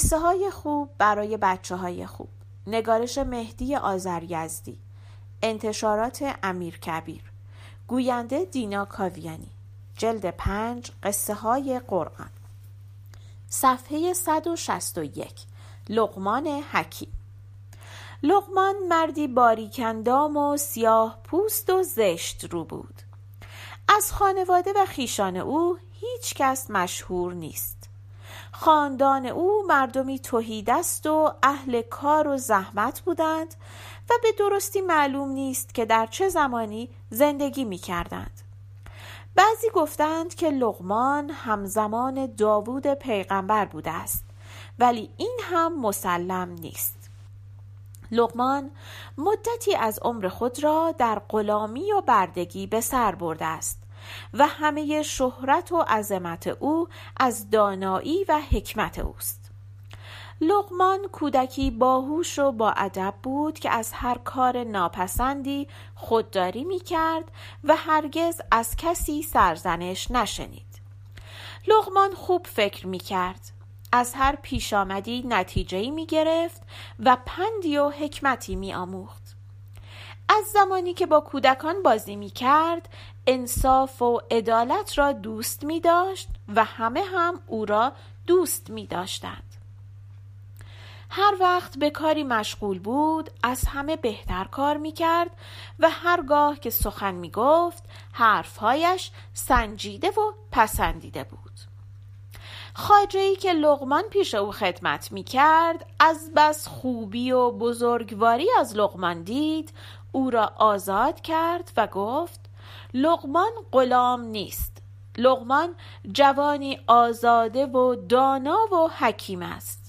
قصه های خوب برای بچه های خوب. نگارش مهدی آذریزدی. انتشارات امیر کبیر. گوینده دینا کاویانی. جلد پنج قصه های قرآن. صفحه 161 لقمان حکیم. لقمان مردی باریکندام و سیاه پوست و زشت رو بود. از خانواده و خیشان او هیچ کس مشهور نیست. خاندان او مردمی توهیدست و اهل کار و زحمت بودند و به درستی معلوم نیست که در چه زمانی زندگی می کردند. بعضی گفتند که لغمان همزمان داوود پیغمبر بوده است ولی این هم مسلم نیست لغمان مدتی از عمر خود را در غلامی و بردگی به سر برده است و همه شهرت و عظمت او از دانایی و حکمت اوست. لغمان کودکی باهوش و با ادب بود که از هر کار ناپسندی خودداری می کرد و هرگز از کسی سرزنش نشنید. لغمان خوب فکر می کرد از هر پیش آمدی نتیجه می گرفت و پندی و حکمتی می آموخت از زمانی که با کودکان بازی می کرد انصاف و عدالت را دوست می داشت و همه هم او را دوست می داشتند. هر وقت به کاری مشغول بود از همه بهتر کار می کرد و هرگاه که سخن می گفت حرفهایش سنجیده و پسندیده بود. خاجه که لغمان پیش او خدمت می کرد از بس خوبی و بزرگواری از لغمان دید او را آزاد کرد و گفت لغمان غلام نیست. لغمان جوانی آزاده و دانا و حکیم است.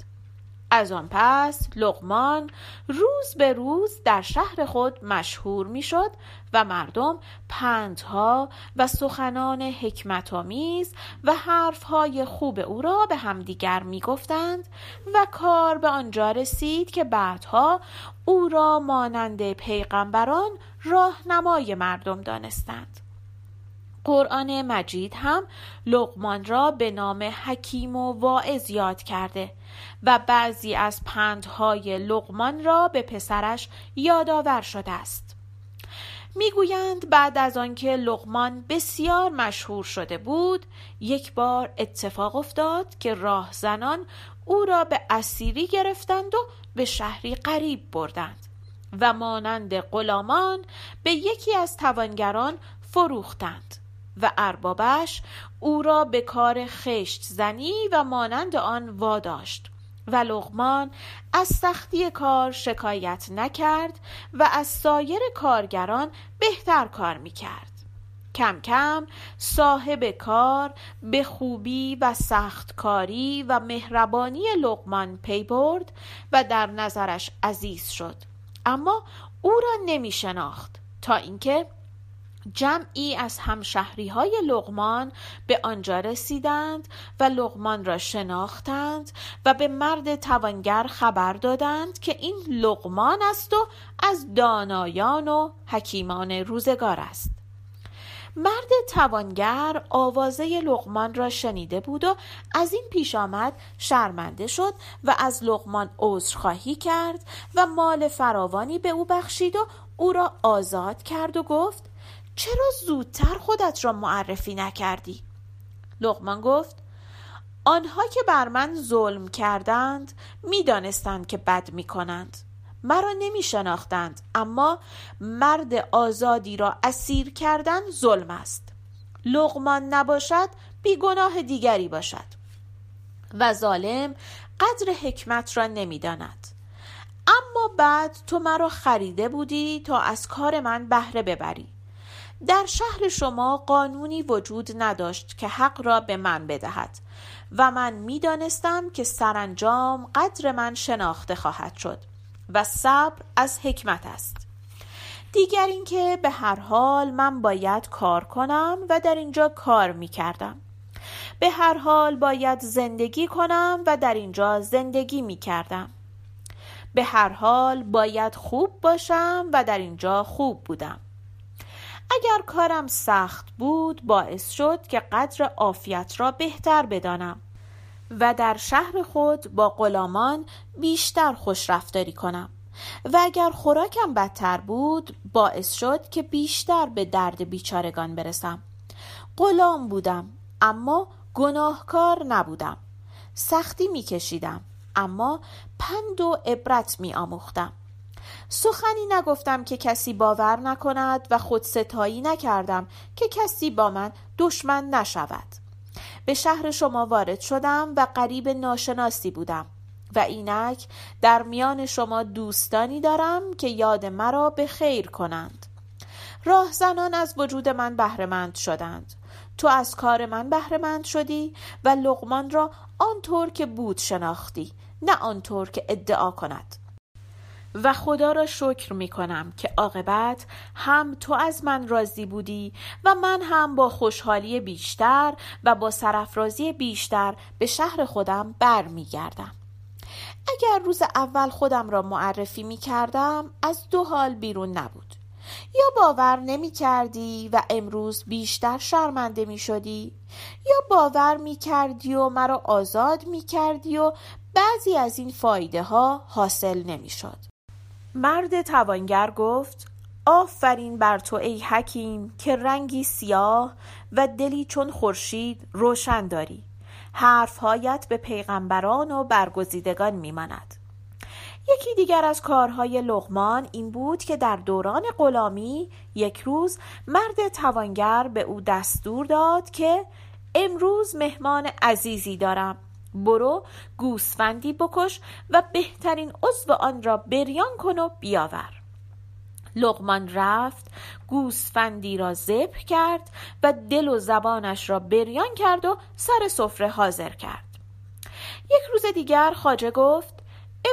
از آن پس لغمان روز به روز در شهر خود مشهور می‌شد و مردم پندها و سخنان حکمت آمیز و حرفهای خوب او را به همدیگر می‌گفتند و کار به آنجا رسید که بعدها او را مانند پیغمبران راهنمای مردم دانستند. قرآن مجید هم لقمان را به نام حکیم و واعظ یاد کرده و بعضی از پندهای لقمان را به پسرش یادآور شده است. می‌گویند بعد از آنکه لقمان بسیار مشهور شده بود یک بار اتفاق افتاد که راهزنان او را به اسیری گرفتند و به شهری قریب بردند. و مانند غلامان به یکی از توانگران فروختند و اربابش او را به کار خشت زنی و مانند آن واداشت و لغمان از سختی کار شکایت نکرد و از سایر کارگران بهتر کار می کرد. کم کم صاحب کار به خوبی و سختکاری و مهربانی لغمان پی برد و در نظرش عزیز شد اما او را نمی شناخت تا اینکه جمعی از همشهری های لغمان به آنجا رسیدند و لغمان را شناختند و به مرد توانگر خبر دادند که این لغمان است و از دانایان و حکیمان روزگار است. مرد توانگر آوازه لغمان را شنیده بود و از این پیش آمد شرمنده شد و از لغمان عذرخواهی کرد و مال فراوانی به او بخشید و او را آزاد کرد و گفت چرا زودتر خودت را معرفی نکردی؟ لغمان گفت آنها که بر من ظلم کردند می‌دانستند که بد می کنند مرا نمی شناختند اما مرد آزادی را اسیر کردن ظلم است. لغمان نباشد بیگناه دیگری باشد. و ظالم قدر حکمت را نمی‌داند. اما بعد تو مرا خریده بودی تا از کار من بهره ببری. در شهر شما قانونی وجود نداشت که حق را به من بدهد و من می‌دانستم که سرانجام قدر من شناخته خواهد شد. و صبر از حکمت است. دیگر اینکه به هر حال من باید کار کنم و در اینجا کار می کردم به هر حال باید زندگی کنم و در اینجا زندگی می کردم به هر حال باید خوب باشم و در اینجا خوب بودم. اگر کارم سخت بود باعث شد که قدر عافیت را بهتر بدانم. و در شهر خود با غلامان بیشتر خوش رفتاری کنم. و اگر خوراکم بدتر بود باعث شد که بیشتر به درد بیچارگان برسم. غلام بودم اما گناهکار نبودم. سختی میکشیدم اما پند و عبرت می آموختم سخنی نگفتم که کسی باور نکند و خود ستایی نکردم که کسی با من دشمن نشود. به شهر شما وارد شدم و قریب ناشناسی بودم و اینک در میان شما دوستانی دارم که یاد مرا به خیر کنند. راهزنان از وجود من بهرهمند شدند. تو از کار من بهرهمند شدی و لغمان را آنطور که بود شناختی نه آنطور که ادعا کند. و خدا را شکر می کنم که عاقبت هم تو از من راضی بودی و من هم با خوشحالی بیشتر و با سرفرازی بیشتر به شهر خودم بر می گردم. اگر روز اول خودم را معرفی می کردم از دو حال بیرون نبود یا باور نمی کردی و امروز بیشتر شرمنده می شدی یا باور می کردی و مرا آزاد می کردی و بعضی از این فایده ها حاصل نمی شد مرد توانگر گفت آفرین بر تو ای حکیم که رنگی سیاه و دلی چون خورشید روشن داری. حرفهایت به پیغمبران و برگزیدگان میماند. یکی دیگر از کارهای لغمان این بود که در دوران غلامی یک روز مرد توانگر به او دستور داد که امروز مهمان عزیزی دارم. برو گوسفندی بکش و بهترین عضو آن را بریان کن و بیاور. لغمان رفت گوسفندی را ذبح کرد و دل و زبانش را بریان کرد و سر سفره حاضر کرد. یک روز دیگر خاجه گفت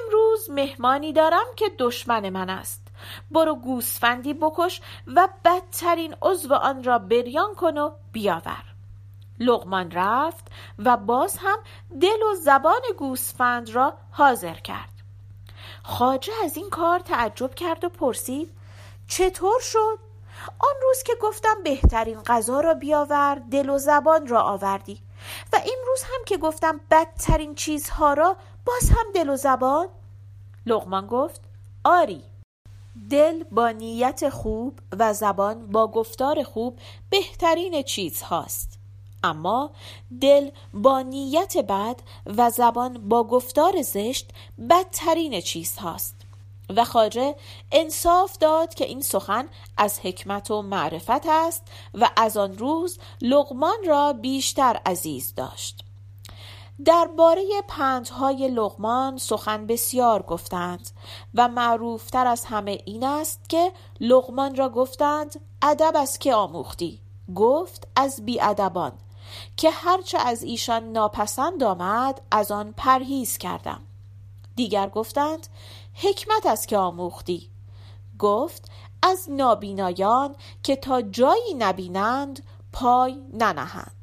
امروز مهمانی دارم که دشمن من است. برو گوسفندی بکش و بدترین عضو آن را بریان کن و بیاور. لغمان رفت و باز هم دل و زبان گوسفند را حاضر کرد خاجه از این کار تعجب کرد و پرسید چطور شد؟ آن روز که گفتم بهترین غذا را بیاور دل و زبان را آوردی و امروز هم که گفتم بدترین چیزها را باز هم دل و زبان؟ لغمان گفت آری دل با نیت خوب و زبان با گفتار خوب بهترین چیز هاست اما دل با نیت بد و زبان با گفتار زشت بدترین چیز هاست. و خاجه انصاف داد که این سخن از حکمت و معرفت است و از آن روز لغمان را بیشتر عزیز داشت. درباره پندهای لغمان سخن بسیار گفتند و معروفتر از همه این است که لغمان را گفتند ادب از که آموختی. گفت از بیادبان. که هرچه از ایشان ناپسند آمد از آن پرهیز کردم. دیگر گفتند حکمت است که آموختی. گفت از نابینایان که تا جایی نبینند پای ننهند.